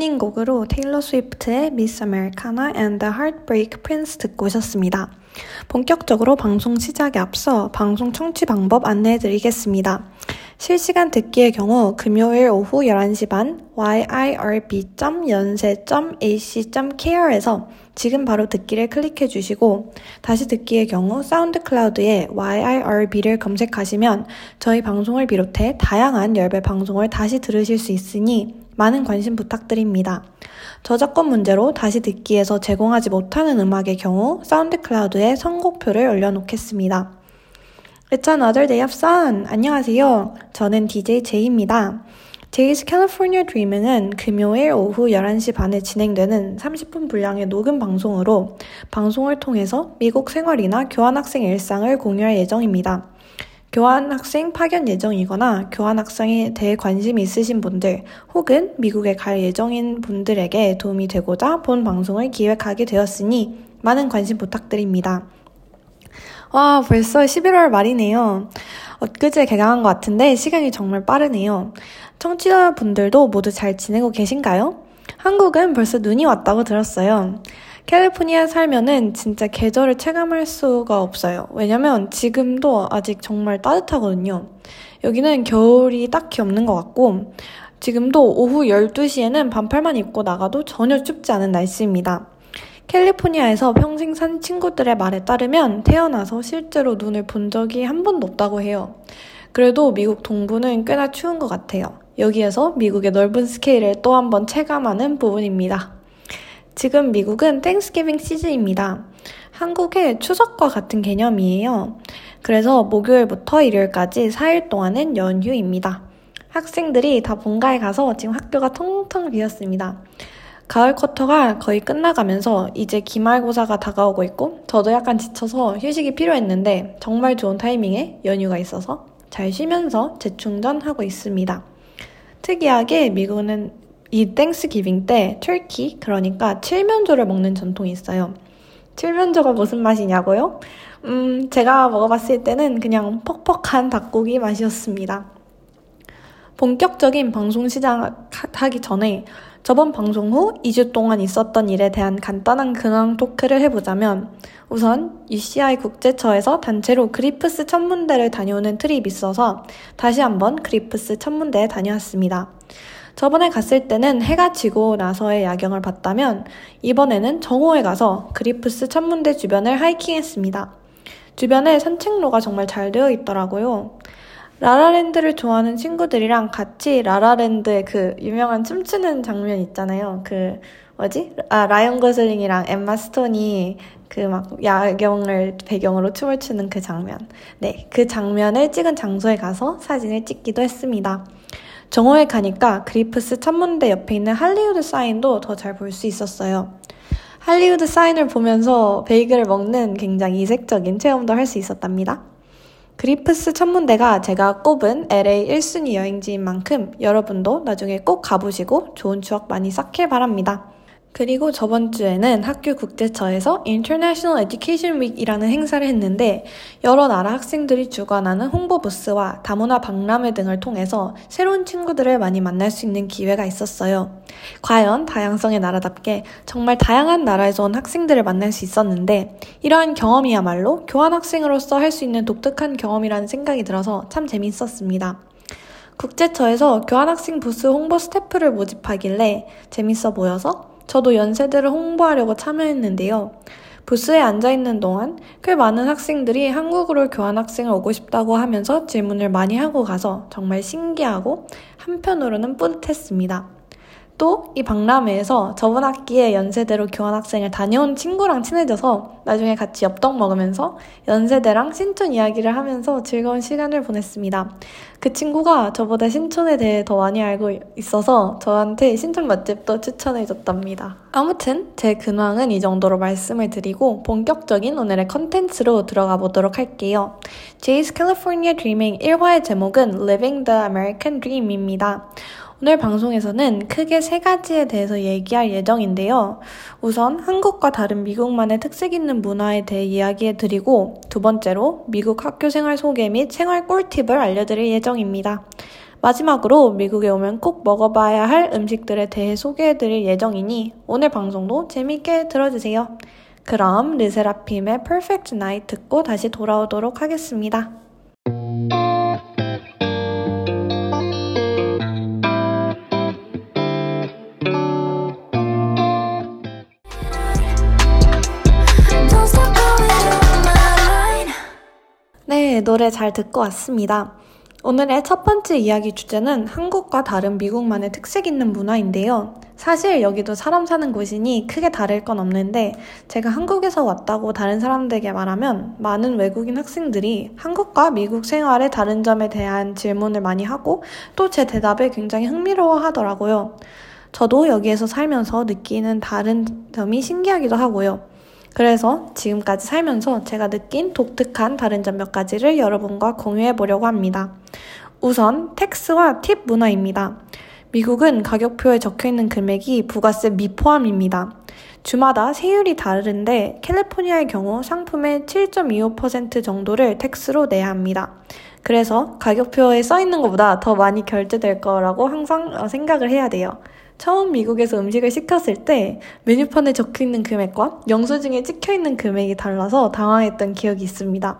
네, 오프닝 곡으로 테일러 스위프트의 Miss Americana and the Heartbreak Prince 듣고 오셨습니다. 본격적으로 방송 시작에 앞서 방송 청취 방법 안내해 드리겠습니다. 실시간 듣기의 경우 금요일 오후 11시 반 yirb.yonsei.ac.kr에서 지금 바로 듣기를 클릭해 주시고 다시 듣기의 경우 사운드 클라우드에 yirb를 검색하시면 저희 방송을 비롯해 다양한 YIRB 방송을 다시 들으실 수 있으니 많은 관심 부탁드립니다. 저작권 문제로 다시 듣기에서 제공하지 못하는 음악의 경우 사운드 클라우드에 선곡표를 올려놓겠습니다. It's another day of sun. 안녕하세요. 저는 DJ 재이입니다. 재이's California Dreaming은 금요일 오후 11시 반에 진행되는 30분 분량의 녹음 방송으로 방송을 통해서 미국 생활이나 교환학생 일상을 공유할 예정입니다. 교환학생 파견 예정이거나 교환학생에 대해 관심이 있으신 분들 혹은 미국에 갈 예정인 분들에게 도움이 되고자 본 방송을 기획하게 되었으니 많은 관심 부탁드립니다. 와, 벌써 11월 말이네요. 엊그제 개강한 것 같은데 시간이 정말 빠르네요. 청취자분들도 모두 잘 지내고 계신가요? 한국은 벌써 눈이 왔다고 들었어요. 캘리포니아 살면은 진짜 계절을 체감할 수가 없어요. 왜냐면 지금도 아직 정말 따뜻하거든요. 여기는 겨울이 딱히 없는 것 같고, 지금도 오후 12시에는 반팔만 입고 나가도 전혀 춥지 않은 날씨입니다. 캘리포니아에서 평생 산 친구들의 말에 따르면 태어나서 실제로 눈을 본 적이 한 번도 없다고 해요. 그래도 미국 동부는 꽤나 추운 것 같아요. 여기에서 미국의 넓은 스케일을 또 한 번 체감하는 부분입니다. 지금 미국은 Thanksgiving 시즌입니다. 한국의 추석과 같은 개념이에요. 그래서 목요일부터 일요일까지 4일 동안은 연휴입니다. 학생들이 다 본가에 가서 지금 학교가 텅텅 비었습니다. 가을 쿼터가 거의 끝나가면서 이제 기말고사가 다가오고 있고 저도 약간 지쳐서 휴식이 필요했는데 정말 좋은 타이밍에 연휴가 있어서 잘 쉬면서 재충전하고 있습니다. 특이하게 미국은 이 Thanksgiving 때 터키 그러니까 칠면조를 먹는 전통이 있어요. 칠면조가 무슨 맛이냐고요? 음, 제가 먹어봤을 때는 그냥 퍽퍽한 닭고기 맛이었습니다. 본격적인 방송 시작하기 전에 저번 방송 후 2주 동안 있었던 일에 대한 간단한 근황 토크를 해보자면 우선 UCI 국제처에서 단체로 그리프스 천문대를 다녀오는 트립이 있어서 다시 한번 그리프스 천문대에 다녀왔습니다. 저번에 갔을 때는 해가 지고 나서의 야경을 봤다면 이번에는 정오에 가서 그리프스 천문대 주변을 하이킹했습니다. 주변에 산책로가 정말 잘 되어 있더라고요. 라라랜드를 좋아하는 친구들이랑 같이 라라랜드의 그 유명한 춤추는 장면 있잖아요. 그 뭐지? 아 라이언 거슬링이랑 엠마 스톤이 그 막 야경을 배경으로 춤을 추는 그 장면. 네, 그 장면을 찍은 장소에 가서 사진을 찍기도 했습니다. 정오에 가니까 그리프스 천문대 옆에 있는 할리우드 사인도 더 잘 볼 수 있었어요. 할리우드 사인을 보면서 베이글을 먹는 굉장히 이색적인 체험도 할 수 있었답니다. 그리프스 천문대가 제가 꼽은 LA 1순위 여행지인 만큼 여러분도 나중에 꼭 가보시고 좋은 추억 많이 쌓길 바랍니다. 그리고 저번 주에는 학교 국제처에서 International Education Week이라는 행사를 했는데 여러 나라 학생들이 주관하는 홍보 부스와 다문화 박람회 등을 통해서 새로운 친구들을 많이 만날 수 있는 기회가 있었어요. 과연 다양성의 나라답게 정말 다양한 나라에서 온 학생들을 만날 수 있었는데 이러한 경험이야말로 교환학생으로서 할 수 있는 독특한 경험이라는 생각이 들어서 참 재밌었습니다. 국제처에서 교환학생 부스 홍보 스태프를 모집하길래 재밌어 보여서 저도 연세대를 홍보하려고 참여했는데요. 부스에 앉아있는 동안 꽤 많은 학생들이 한국으로 교환학생을 오고 싶다고 하면서 질문을 많이 하고 가서 정말 신기하고 한편으로는 뿌듯했습니다. 또 이 박람회에서 저번 학기에 연세대로 교환학생을 다녀온 친구랑 친해져서 나중에 같이 엽떡 먹으면서 연세대랑 신촌 이야기를 하면서 즐거운 시간을 보냈습니다. 그 친구가 저보다 신촌에 대해 더 많이 알고 있어서 저한테 신촌 맛집도 추천해줬답니다. 아무튼 제 근황은 이 정도로 말씀을 드리고 본격적인 오늘의 컨텐츠로 들어가 보도록 할게요. Jay's California Dreaming 1화의 제목은 Living the American Dream입니다. 오늘 방송에서는 크게 세 가지에 대해서 얘기할 예정인데요. 우선 한국과 다른 미국만의 특색 있는 문화에 대해 이야기해 드리고 두 번째로 미국 학교 생활 소개 및 생활 꿀팁을 알려드릴 예정입니다. 마지막으로 미국에 오면 꼭 먹어봐야 할 음식들에 대해 소개해 드릴 예정이니 오늘 방송도 재밌게 들어주세요. 그럼 르세라핌의 Perfect Night 듣고 다시 돌아오도록 하겠습니다. 네, 노래 잘 듣고 왔습니다. 오늘의 첫 번째 이야기 주제는 한국과 다른 미국만의 특색 있는 문화인데요. 사실 여기도 사람 사는 곳이니 크게 다를 건 없는데 제가 한국에서 왔다고 다른 사람들에게 말하면 많은 외국인 학생들이 한국과 미국 생활의 다른 점에 대한 질문을 많이 하고 또 제 대답에 굉장히 흥미로워 하더라고요. 저도 여기에서 살면서 느끼는 다른 점이 신기하기도 하고요. 그래서 지금까지 살면서 제가 느낀 독특한 다른 점 몇 가지를 여러분과 공유해 보려고 합니다. 우선 텍스와 팁 문화입니다. 미국은 가격표에 적혀 있는 금액이 부가세 미포함입니다. 주마다 세율이 다른데 캘리포니아의 경우 상품의 7.25% 정도를 텍스로 내야 합니다. 그래서 가격표에 써 있는 것보다 더 많이 결제될 거라고 항상 생각을 해야 돼요. 처음 미국에서 음식을 시켰을 때 메뉴판에 적혀 있는 금액과 영수증에 찍혀 있는 금액이 달라서 당황했던 기억이 있습니다.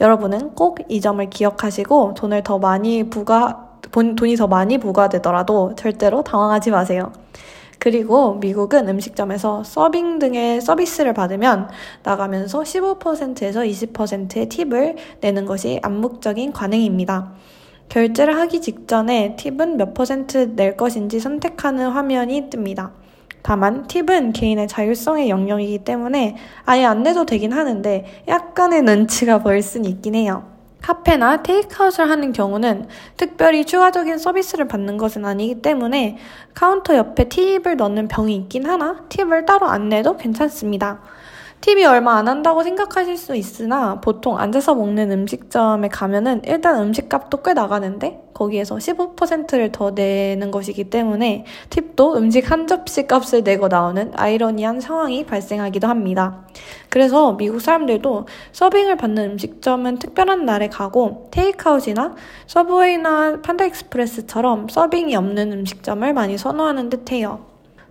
여러분은 꼭 이 점을 기억하시고 돈을 더 많이 부가, 돈이 더 많이 부과되더라도 절대로 당황하지 마세요. 그리고 미국은 음식점에서 서빙 등의 서비스를 받으면 나가면서 15%에서 20%의 팁을 내는 것이 암묵적인 관행입니다. 결제를 하기 직전에 팁은 몇 퍼센트 낼 것인지 선택하는 화면이 뜹니다. 다만 팁은 개인의 자율성의 영역이기 때문에 아예 안 내도 되긴 하는데 약간의 눈치가 보일 수는 있긴 해요. 카페나 테이크아웃을 하는 경우는 특별히 추가적인 서비스를 받는 것은 아니기 때문에 카운터 옆에 팁을 넣는 병이 있긴 하나 팁을 따로 안 내도 괜찮습니다. 팁이 얼마 안 한다고 생각하실 수 있으나 보통 앉아서 먹는 음식점에 가면은 일단 음식값도 꽤 나가는데 거기에서 15%를 더 내는 것이기 때문에 팁도 음식 한 접시 값을 내고 나오는 아이러니한 상황이 발생하기도 합니다. 그래서 미국 사람들도 서빙을 받는 음식점은 특별한 날에 가고 테이크아웃이나 서브웨이나 판다익스프레스처럼 서빙이 없는 음식점을 많이 선호하는 듯해요.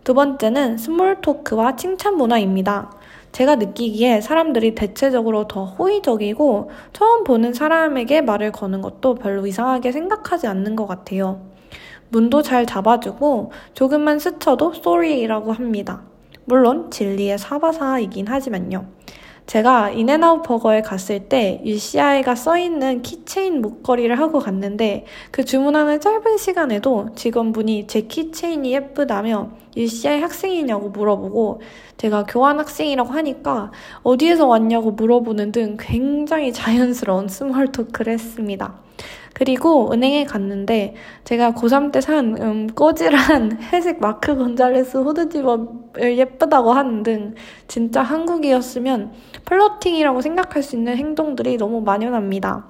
두 번째는 small talk와 칭찬 문화입니다. 제가 느끼기에 사람들이 대체적으로 더 호의적이고 처음 보는 사람에게 말을 거는 것도 별로 이상하게 생각하지 않는 것 같아요. 문도 잘 잡아주고 조금만 스쳐도 sorry라고 합니다. 물론 진리의 사바사이긴 하지만요. 제가 In-N-Out 버거에 갔을 때 UCI가 써있는 keychain 목걸이를 하고 갔는데 그 주문하는 짧은 시간에도 직원분이 제 keychain이 예쁘다며 UCI 학생이냐고 물어보고 제가 교환 학생이라고 하니까 어디에서 왔냐고 물어보는 등 굉장히 자연스러운 small talk를 했습니다. 그리고 은행에 갔는데 제가 고3 때 산 음, 꼬질한 회색 Mark Gonzales 후드 zip-up을 예쁘다고 하는 등 진짜 한국이었으면 플러팅이라고 생각할 수 있는 행동들이 너무 만연합니다.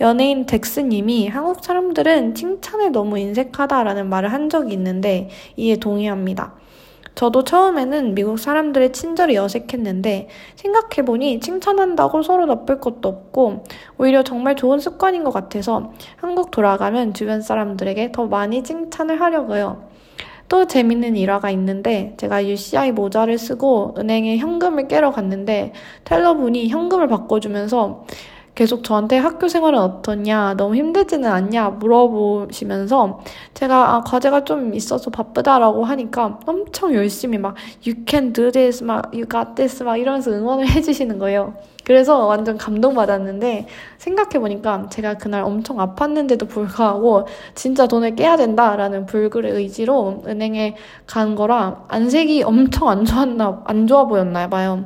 연예인 덱스님이 한국 사람들은 칭찬에 너무 인색하다라는 말을 한 적이 있는데 이에 동의합니다. 저도 처음에는 미국 사람들의 친절이 어색했는데 생각해보니 칭찬한다고 서로 나쁠 것도 없고 오히려 정말 좋은 습관인 것 같아서 한국 돌아가면 주변 사람들에게 더 많이 칭찬을 하려고요. 또 재밌는 일화가 있는데 제가 UCI 모자를 쓰고 은행에 현금을 깨러 갔는데 텔러분이 현금을 바꿔주면서 계속 저한테 학교 생활은 어떠냐, 너무 힘들지는 않냐 물어보시면서 제가 아, 과제가 좀 있어서 바쁘다라고 하니까 엄청 열심히 막 you can do this, 막 you got this 막 이러면서 응원을 해주시는 거예요. 그래서 완전 감동받았는데 생각해보니까 제가 그날 엄청 아팠는데도 불구하고 진짜 돈을 깨야 된다라는 불굴의 의지로 은행에 간 거라 안색이 엄청 안 좋았나, 안 좋아 보였나 봐요.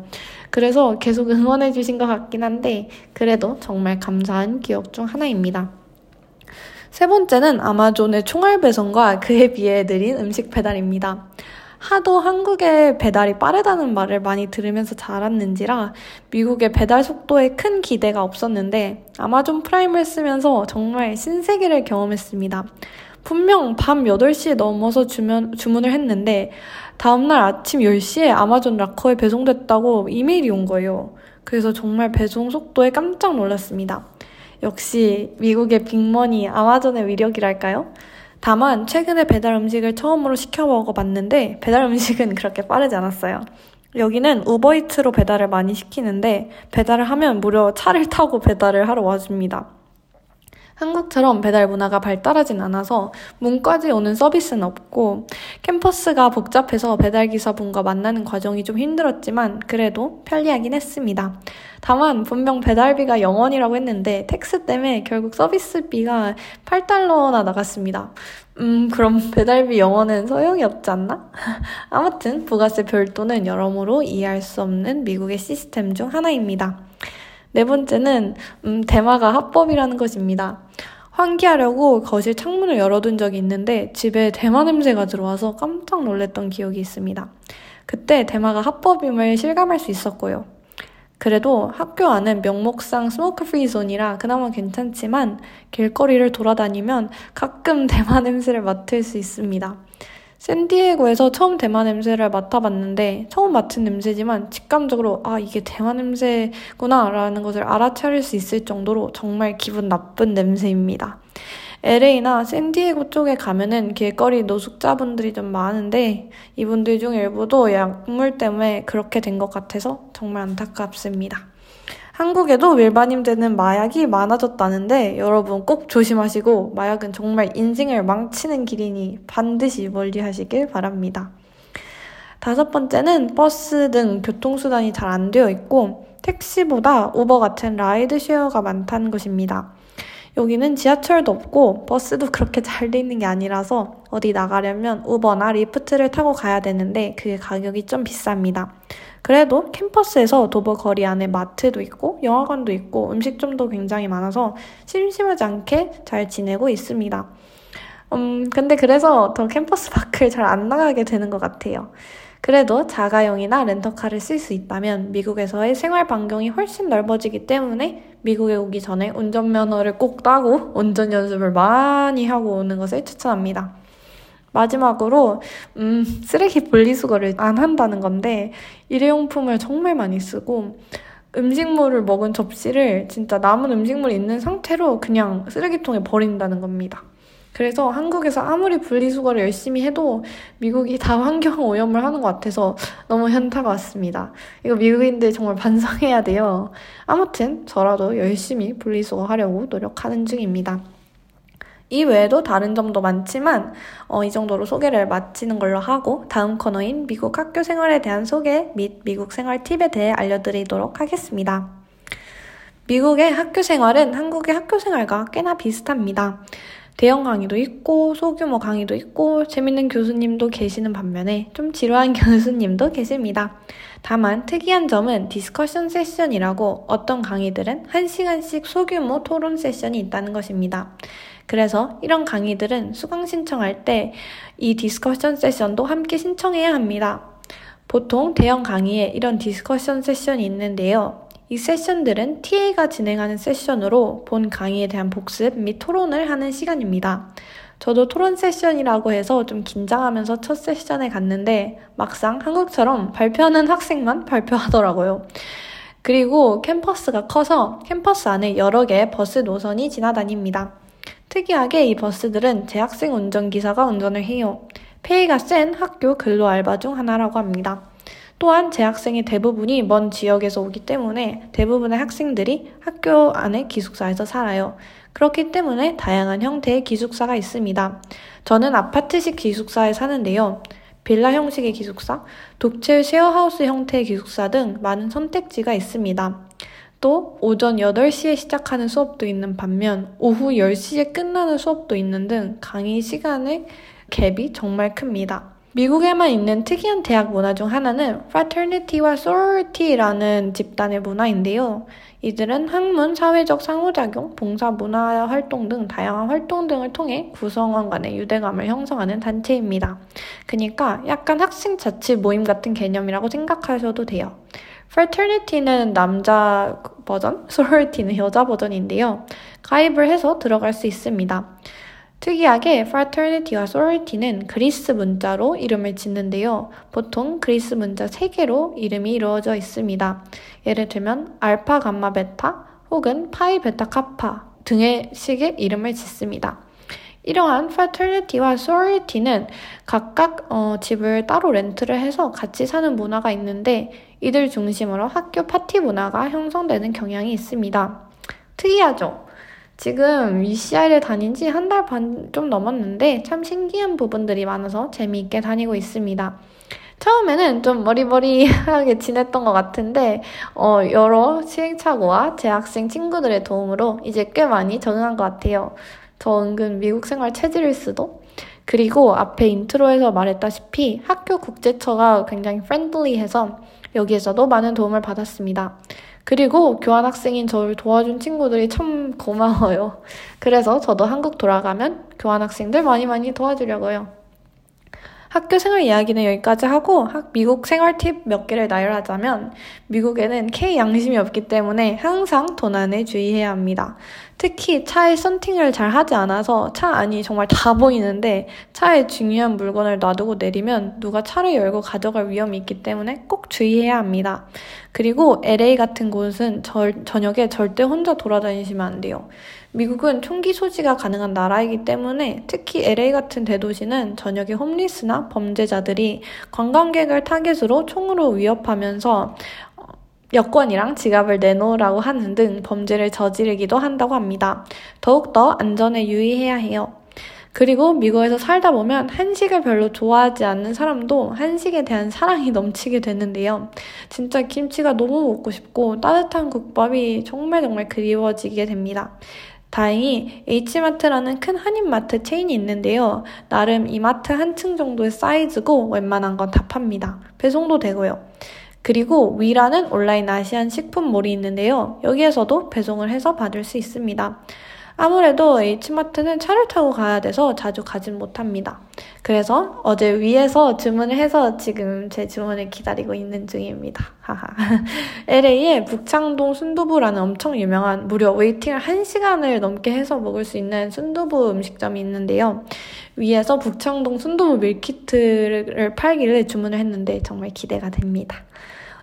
그래서 계속 응원해 주신 것 같긴 한데 그래도 정말 감사한 기억 중 하나입니다. 세 번째는 Amazon의 총알 배송과 그에 비해 느린 음식 배달입니다. 하도 한국의 배달이 빠르다는 말을 많이 들으면서 자랐는지라 미국의 배달 속도에 큰 기대가 없었는데 Amazon Prime을 쓰면서 정말 신세계를 경험했습니다. 분명 밤 8시에 넘어서 주문, 주문을 했는데 다음날 아침 10시에 아마존 락커에 배송됐다고 이메일이 온 거예요. 그래서 정말 배송 속도에 깜짝 놀랐습니다. 역시 미국의 빅머니 아마존의 위력이랄까요? 다만 최근에 배달 음식을 처음으로 시켜 먹어봤는데 배달 음식은 그렇게 빠르지 않았어요. 여기는 우버이트로 배달을 많이 시키는데 배달을 하면 무려 차를 타고 배달을 하러 와줍니다. 한국처럼 배달 문화가 발달하진 않아서 문까지 오는 서비스는 없고 캠퍼스가 복잡해서 배달기사분과 만나는 과정이 좀 힘들었지만 그래도 편리하긴 했습니다. 다만 분명 배달비가 0원이라고 했는데 tax 때문에 결국 서비스비가 8달러나 나갔습니다. 음, 그럼 배달비 0원은 소용이 없지 않나? 아무튼 부가세 별도는 여러모로 이해할 수 없는 미국의 시스템 중 하나입니다. 네 번째는 음, 대마가 합법이라는 것입니다. 환기하려고 거실 창문을 열어둔 적이 있는데 집에 대마 냄새가 들어와서 깜짝 놀랐던 기억이 있습니다. 그때 대마가 합법임을 실감할 수 있었고요. 그래도 학교 안은 명목상 smoke free zone이라 그나마 괜찮지만 길거리를 돌아다니면 가끔 대마 냄새를 맡을 수 있습니다. 샌디에고에서 처음 대마 냄새를 맡아봤는데 처음 맡은 냄새지만 직감적으로 아 이게 대마 냄새구나 라는 것을 알아차릴 수 있을 정도로 정말 기분 나쁜 냄새입니다. LA나 샌디에고 쪽에 가면은 길거리 노숙자분들이 좀 많은데 이분들 중 일부도 약물 때문에 그렇게 된 것 같아서 정말 안타깝습니다. 한국에도 일반인되는 마약이 많아졌다는데 여러분 꼭 조심하시고 마약은 정말 인생을 망치는 길이니 반드시 멀리 하시길 바랍니다. 다섯 번째는 버스 등 교통수단이 잘 안 되어 있고 택시보다 우버 같은 ride share가 많다는 것입니다. 여기는 지하철도 없고 버스도 그렇게 잘 돼 있는 게 아니라서 어디 나가려면 Uber나 Lyft를 타고 가야 되는데 그게 가격이 좀 비쌉니다. 그래도 캠퍼스에서 도보 거리 안에 마트도 있고 영화관도 있고 음식점도 굉장히 많아서 심심하지 않게 잘 지내고 있습니다. 음, 근데 그래서 더 캠퍼스 밖을 잘 안 나가게 되는 것 같아요. 그래도 자가용이나 렌터카를 쓸 수 있다면 미국에서의 생활 반경이 훨씬 넓어지기 때문에 미국에 오기 전에 운전면허를 꼭 따고 운전 연습을 많이 하고 오는 것을 추천합니다. 마지막으로 음, 쓰레기 분리수거를 안 한다는 건데 일회용품을 정말 많이 쓰고 음식물을 먹은 접시를 진짜 남은 음식물 있는 상태로 그냥 쓰레기통에 버린다는 겁니다. 그래서 한국에서 아무리 분리수거를 열심히 해도 미국이 다 환경 오염을 하는 것 같아서 너무 현타가 왔습니다. 이거 미국인들 정말 반성해야 돼요. 아무튼 저라도 열심히 분리수거 하려고 노력하는 중입니다. 이 외에도 다른 점도 많지만 어, 이 정도로 소개를 마치는 걸로 하고 다음 코너인 미국 학교 생활에 대한 소개 및 미국 생활 팁에 대해 알려드리도록 하겠습니다. 미국의 학교 생활은 한국의 학교 생활과 꽤나 비슷합니다. 대형 강의도 있고 소규모 강의도 있고 재밌는 교수님도 계시는 반면에 좀 지루한 교수님도 계십니다. 다만 특이한 점은 discussion session이라고 어떤 강의들은 1시간씩 소규모 토론 session이 있다는 것입니다. 그래서 이런 강의들은 수강 신청할 때 이 discussion session도 함께 신청해야 합니다. 보통 대형 강의에 이런 discussion session이 있는데요. 이 session들은 TA가 진행하는 session으로 본 강의에 대한 복습 및 토론을 하는 시간입니다. 저도 토론 session이라고 해서 좀 긴장하면서 첫 session에 갔는데 막상 한국처럼 발표하는 학생만 발표하더라고요. 그리고 캠퍼스가 커서 캠퍼스 안에 여러 개의 버스 노선이 지나다닙니다. 특이하게 이 버스들은 재학생 운전기사가 운전을 해요. 페이가 센 학교 근로 알바 중 하나라고 합니다. 또한 재학생의 대부분이 먼 지역에서 오기 때문에 대부분의 학생들이 학교 안에 기숙사에서 살아요. 그렇기 때문에 다양한 형태의 기숙사가 있습니다. 저는 아파트식 기숙사에 사는데요. 빌라 형식의 기숙사, 독채 쉐어하우스 형태의 기숙사 등 많은 선택지가 있습니다. 또 오전 8시에 시작하는 수업도 있는 반면 오후 10시에 끝나는 수업도 있는 등 강의 시간의 갭이 정말 큽니다. 미국에만 있는 특이한 대학 문화 중 하나는 fraternity와 sorority라는 집단의 문화인데요. 이들은 학문, 사회적 상호작용, 봉사 문화 활동 등 다양한 활동 등을 통해 구성원 간의 유대감을 형성하는 단체입니다. 그러니까 약간 학생 자치 모임 같은 개념이라고 생각하셔도 돼요. fraternity는 남자 버전, sorority는 여자 버전인데요. 가입을 해서 들어갈 수 있습니다. 특이하게 fraternity와 sorority는 그리스 문자로 이름을 짓는데요. 보통 그리스 문자 3개로 이름이 이루어져 있습니다. 예를 들면 알파, 감마, 베타 혹은 파이, 베타, 카파 등의 식의 이름을 짓습니다. 이러한 fraternity와 sorority는 각각 어, 집을 따로 렌트를 해서 같이 사는 문화가 있는데 이들 중심으로 학교 파티 문화가 형성되는 경향이 있습니다. 특이하죠? 지금 UCI를 다닌 지 한 달 반 좀 넘었는데 참 신기한 부분들이 많아서 재미있게 다니고 있습니다. 처음에는 좀 어리버리하게 지냈던 것 같은데, 어, 여러 시행착오와 재학생 친구들의 도움으로 이제 꽤 많이 적응한 것 같아요. 저 은근 미국 생활 체질일 수도? 그리고 앞에 intro에서 말했다시피 학교 국제처가 굉장히 friendly해서 여기에서도 많은 도움을 받았습니다. 그리고 교환학생인 저를 도와준 친구들이 참 고마워요. 그래서 저도 한국 돌아가면 교환학생들 많이 많이 도와주려고요. 학교 생활 이야기는 여기까지 하고 미국 생활 팁 몇 개를 나열하자면 미국에는 K 양심이 없기 때문에 항상 도난에 주의해야 합니다. 특히 차에 썬팅을 잘 하지 않아서 차 안이 정말 다 보이는데 차에 중요한 물건을 놔두고 내리면 누가 차를 열고 가져갈 위험이 있기 때문에 꼭 주의해야 합니다. 그리고 LA 같은 곳은 절, 저녁에 절대 혼자 돌아다니시면 안 돼요. 미국은 총기 소지가 가능한 나라이기 때문에 특히 LA 같은 대도시는 저녁에 홈리스나 범죄자들이 관광객을 타겟으로 총으로 위협하면서 어, 여권이랑 지갑을 내놓으라고 하는 등 범죄를 저지르기도 한다고 합니다. 더욱더 안전에 유의해야 해요. 그리고 미국에서 살다 보면 한식을 별로 좋아하지 않는 사람도 한식에 대한 사랑이 넘치게 되는데요. 진짜 김치가 너무 먹고 싶고 따뜻한 국밥이 정말 정말 그리워지게 됩니다. 다행히 H마트라는 큰 한인마트 체인이 있는데요. 나름 이마트 한 층 정도의 사이즈고 웬만한 건 다 팝니다. 배송도 되고요. 그리고 위라는 온라인 아시안 식품몰이 있는데요. 여기에서도 배송을 해서 받을 수 있습니다. 아무래도 H마트는 차를 타고 가야 돼서 자주 가진 못합니다. 그래서 어제 Weee에서 주문을 해서 지금 제 주문을 기다리고 있는 중입니다. LA에 북창동 순두부라는 엄청 유명한 무려 waiting을 1시간을 넘게 해서 먹을 수 있는 순두부 음식점이 있는데요. Weee에서 북창동 순두부 meal kit를 팔기를 주문을 했는데 정말 기대가 됩니다.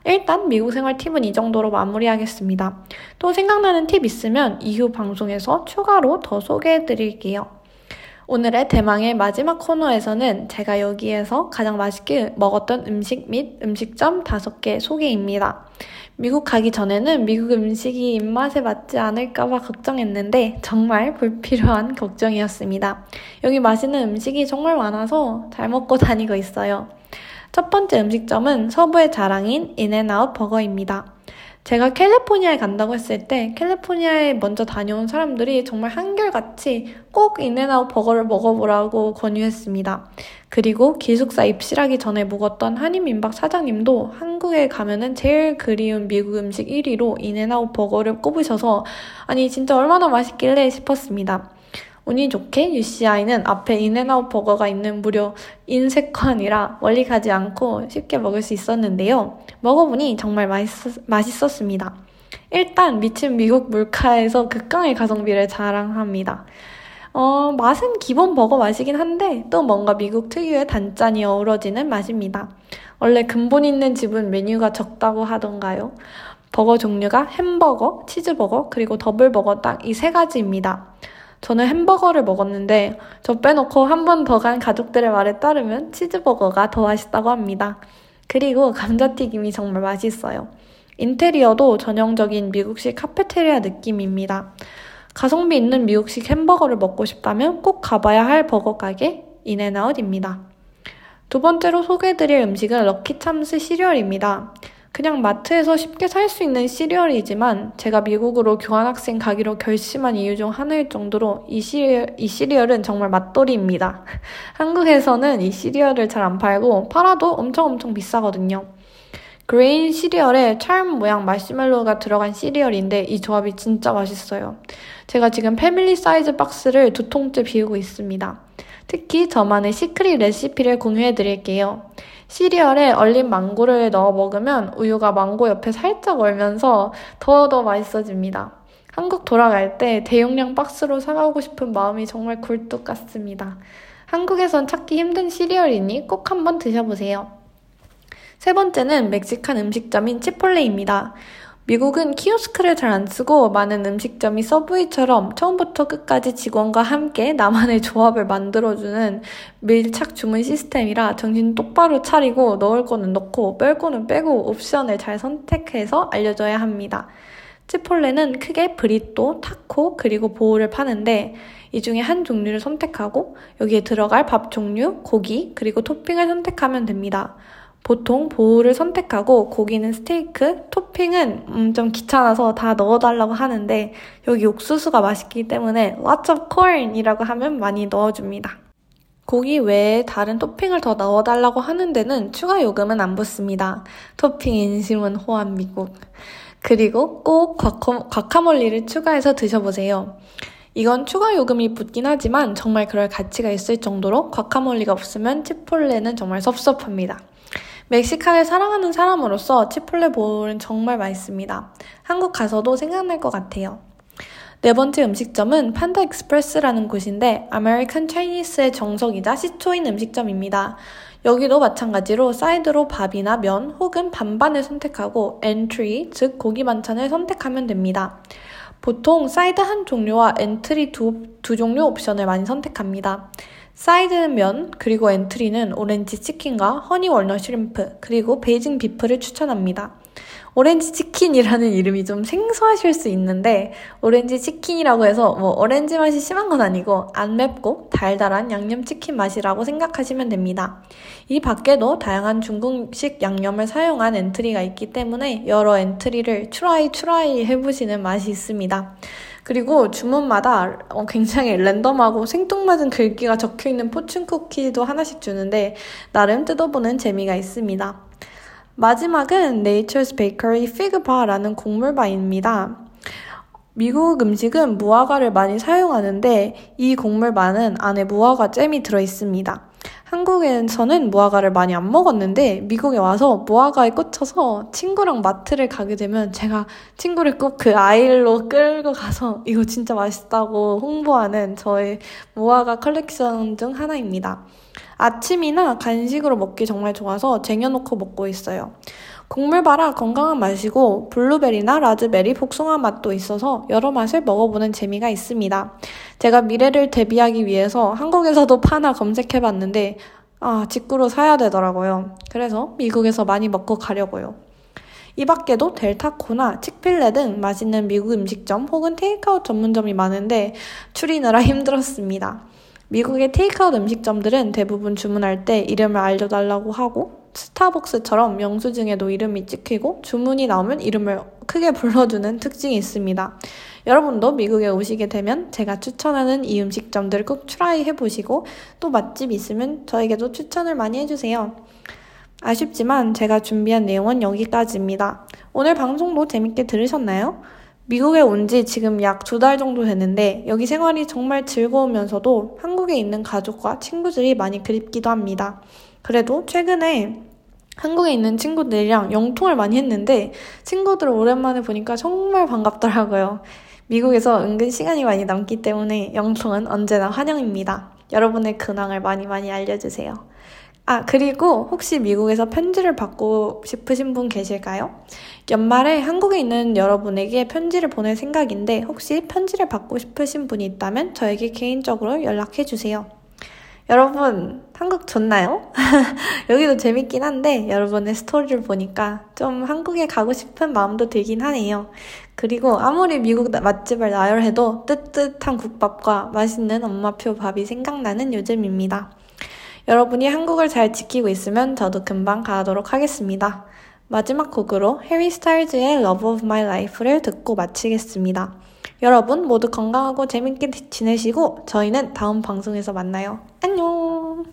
일단 미국 생활 팁은 이 정도로 마무리하겠습니다. 또 생각나는 팁 있으면 이후 방송에서 추가로 더 소개해 드릴게요. 오늘의 대망의 마지막 코너에서는 제가 여기에서 가장 맛있게 먹었던 음식 및 음식점 5개 소개입니다. 미국 가기 전에는 미국 음식이 입맛에 맞지 않을까봐 걱정했는데 정말 불필요한 걱정이었습니다. 여기 맛있는 음식이 정말 많아서 잘 먹고 다니고 있어요. 첫 번째 음식점은 서부의 자랑인 In-N-Out 버거입니다. 제가 캘리포니아에 간다고 했을 때 캘리포니아에 먼저 다녀온 사람들이 정말 한결같이 꼭 In-N-Out 버거를 먹어보라고 권유했습니다. 그리고 기숙사 입실하기 전에 묵었던 한인민박 사장님도 한국에 가면은 제일 그리운 미국 음식 1위로 In-N-Out 버거를 꼽으셔서 아니 진짜 얼마나 맛있길래 싶었습니다. 운이 좋게 UCI는 앞에 In-N-Out 버거가 있는 무려 인세권이라 멀리 가지 않고 쉽게 먹을 수 있었는데요. 먹어보니 정말 맛있, 맛있었습니다. 일단 미친 미국 물가에서 극강의 가성비를 자랑합니다. 어, 맛은 기본 버거 맛이긴 한데 또 뭔가 미국 특유의 단짠이 어우러지는 맛입니다. 원래 근본 있는 집은 메뉴가 적다고 하던가요? 버거 종류가 햄버거, 치즈버거, 그리고 더블버거 딱 이 세 가지입니다. 저는 햄버거를 먹었는데 저 빼놓고 한 번 더 간 가족들의 말에 따르면 치즈버거가 더 맛있다고 합니다. 그리고 감자튀김이 정말 맛있어요. 인테리어도 전형적인 미국식 카페테리아 느낌입니다. 가성비 있는 미국식 햄버거를 먹고 싶다면 꼭 가봐야 할 버거 가게 In-N-Out입니다. 두 번째로 소개해드릴 음식은 Lucky Charms 시리얼입니다. 그냥 마트에서 쉽게 살 수 있는 시리얼이지만 제가 미국으로 교환학생 가기로 결심한 이유 중 하나일 정도로 이 시리얼, 이 시리얼은 정말 맛돌이입니다. 한국에서는 이 시리얼을 잘 안 팔고 팔아도 엄청 엄청 비싸거든요. grain 시리얼에 charm 모양 마시멜로가 들어간 시리얼인데 이 조합이 진짜 맛있어요. 제가 지금 family size 박스를 두 통째 비우고 있습니다. 특히 저만의 secret 레시피를 공유해 드릴게요. 시리얼에 얼린 망고를 넣어 먹으면 우유가 망고 옆에 살짝 얼면서 더더 맛있어집니다. 한국 돌아갈 때 대용량 박스로 사가고 싶은 마음이 정말 굴뚝 같습니다. 한국에선 찾기 힘든 시리얼이니 꼭 한번 드셔보세요. 세 번째는 멕시칸 음식점인 Chipotle입니다. 미국은 키오스크를 잘 안 쓰고 많은 음식점이 서브웨이처럼 처음부터 끝까지 직원과 함께 나만의 조합을 만들어주는 밀착 주문 시스템이라 정신 똑바로 차리고 넣을 거는 넣고 뺄 거는 빼고 옵션을 잘 선택해서 알려줘야 합니다. 치폴레는 크게 브리또, 타코, 그리고 보우를 파는데 이 중에 한 종류를 선택하고 여기에 들어갈 밥 종류, 고기, 그리고 토핑을 선택하면 됩니다. 보통 보우를 선택하고 고기는 스테이크, 토핑은 음, 좀 귀찮아서 다 넣어달라고 하는데 여기 옥수수가 맛있기 때문에 lots of corn이라고 하면 많이 넣어줍니다. 고기 외에 다른 토핑을 더 넣어달라고 하는 데는 추가 요금은 안 붙습니다. 토핑 인심은 호환 미국. 그리고 꼭 과카몰리를 추가해서 드셔보세요. 이건 추가 요금이 붙긴 하지만 정말 그럴 가치가 있을 정도로 과카몰리가 없으면 치폴레는 정말 섭섭합니다. Mexican을 사랑하는 사람으로서 Chipotle bowl은 정말 맛있습니다. 한국 가서도 생각날 것 같아요. 네 번째 음식점은 Panda Express라는 곳인데 American Chinese의 정석이자 시초인 음식점입니다. 여기도 마찬가지로 side로 밥이나 면 혹은 반반을 선택하고 entree, 즉 고기 반찬을 선택하면 됩니다. 보통 사이드 한 종류와 entree 두, 두 종류 옵션을 많이 선택합니다. side는 면, 그리고 entree는 오렌지 치킨과 honey walnut shrimp, 그리고 Beijing beef를 추천합니다. 오렌지 치킨이라는 이름이 좀 생소하실 수 있는데 오렌지 치킨이라고 해서 뭐 오렌지 맛이 심한 건 아니고 안 맵고 달달한 양념 치킨 맛이라고 생각하시면 됩니다. 이 밖에도 다양한 중국식 양념을 사용한 entree가 있기 때문에 여러 entree를 try try 해보시는 맛이 있습니다. 그리고 주문마다 어, 굉장히 랜덤하고 생뚱맞은 글귀가 적혀 있는 포춘 쿠키도 하나씩 주는데 나름 뜯어보는 재미가 있습니다. 마지막은 Nature's Bakery Fig Bar라는 곡물바입니다. 미국 음식은 무화과를 많이 사용하는데 이 곡물바는 안에 무화과 잼이 들어 있습니다. 한국에서는 무화과를 많이 안 먹었는데 미국에 와서 무화과에 꽂혀서 친구랑 마트를 가게 되면 제가 친구를 꼭 그 아일로 끌고 가서 이거 진짜 맛있다고 홍보하는 저의 무화과 컬렉션 중 하나입니다. 아침이나 간식으로 먹기 정말 좋아서 쟁여놓고 먹고 있어요. 곡물바라 건강한 맛이고 블루베리나 라즈베리 복숭아 맛도 있어서 여러 맛을 먹어보는 재미가 있습니다. 제가 미래를 대비하기 위해서 한국에서도 파나 검색해봤는데 아 직구로 사야 되더라고요. 그래서 미국에서 많이 먹고 가려고요. 이 밖에도 Del Taco나 Chick-fil-A 등 맛있는 미국 음식점 혹은 테이크아웃 전문점이 많은데 추리느라 힘들었습니다. 미국의 테이크아웃 음식점들은 대부분 주문할 때 이름을 알려달라고 하고 Starbucks처럼 영수증에도 이름이 찍히고 주문이 나오면 이름을 크게 불러주는 특징이 있습니다. 여러분도 미국에 오시게 되면 제가 추천하는 이 음식점들을 꼭 try 해보시고 또 맛집 있으면 저에게도 추천을 많이 해주세요. 아쉽지만 제가 준비한 내용은 여기까지입니다. 오늘 방송도 재밌게 들으셨나요? 미국에 온 지 지금 약 두 달 정도 됐는데 여기 생활이 정말 즐거우면서도 한국에 있는 가족과 친구들이 많이 그립기도 합니다. 그래도 최근에 한국에 있는 친구들이랑 영통을 많이 했는데 친구들 을 오랜만에 보니까 정말 반갑더라고요. 미국에서 은근 시간이 많이 남기 때문에 영통은 언제나 환영입니다. 여러분의 근황을 많이 많이 알려주세요. 아, 그리고 혹시 미국에서 편지를 받고 싶으신 분 계실까요? 연말에 한국에 있는 여러분에게 편지를 보낼 생각인데 혹시 편지를 받고 싶으신 분이 있다면 저에게 개인적으로 연락해 주세요. 여러분, 한국 좋나요? 여기도 재밌긴 한데, 여러분의 스토리를 보니까 좀 한국에 가고 싶은 마음도 들긴 하네요. 그리고 아무리 미국 맛집을 나열해도 뜨뜻한 국밥과 맛있는 엄마표 밥이 생각나는 요즘입니다. 여러분이 한국을 잘 지키고 있으면 저도 금방 가도록 하겠습니다. 마지막 곡으로 해리 스타일즈의 Love of My Life를 듣고 마치겠습니다. 여러분 모두 건강하고 재밌게 지내시고 저희는 다음 방송에서 만나요. 안녕!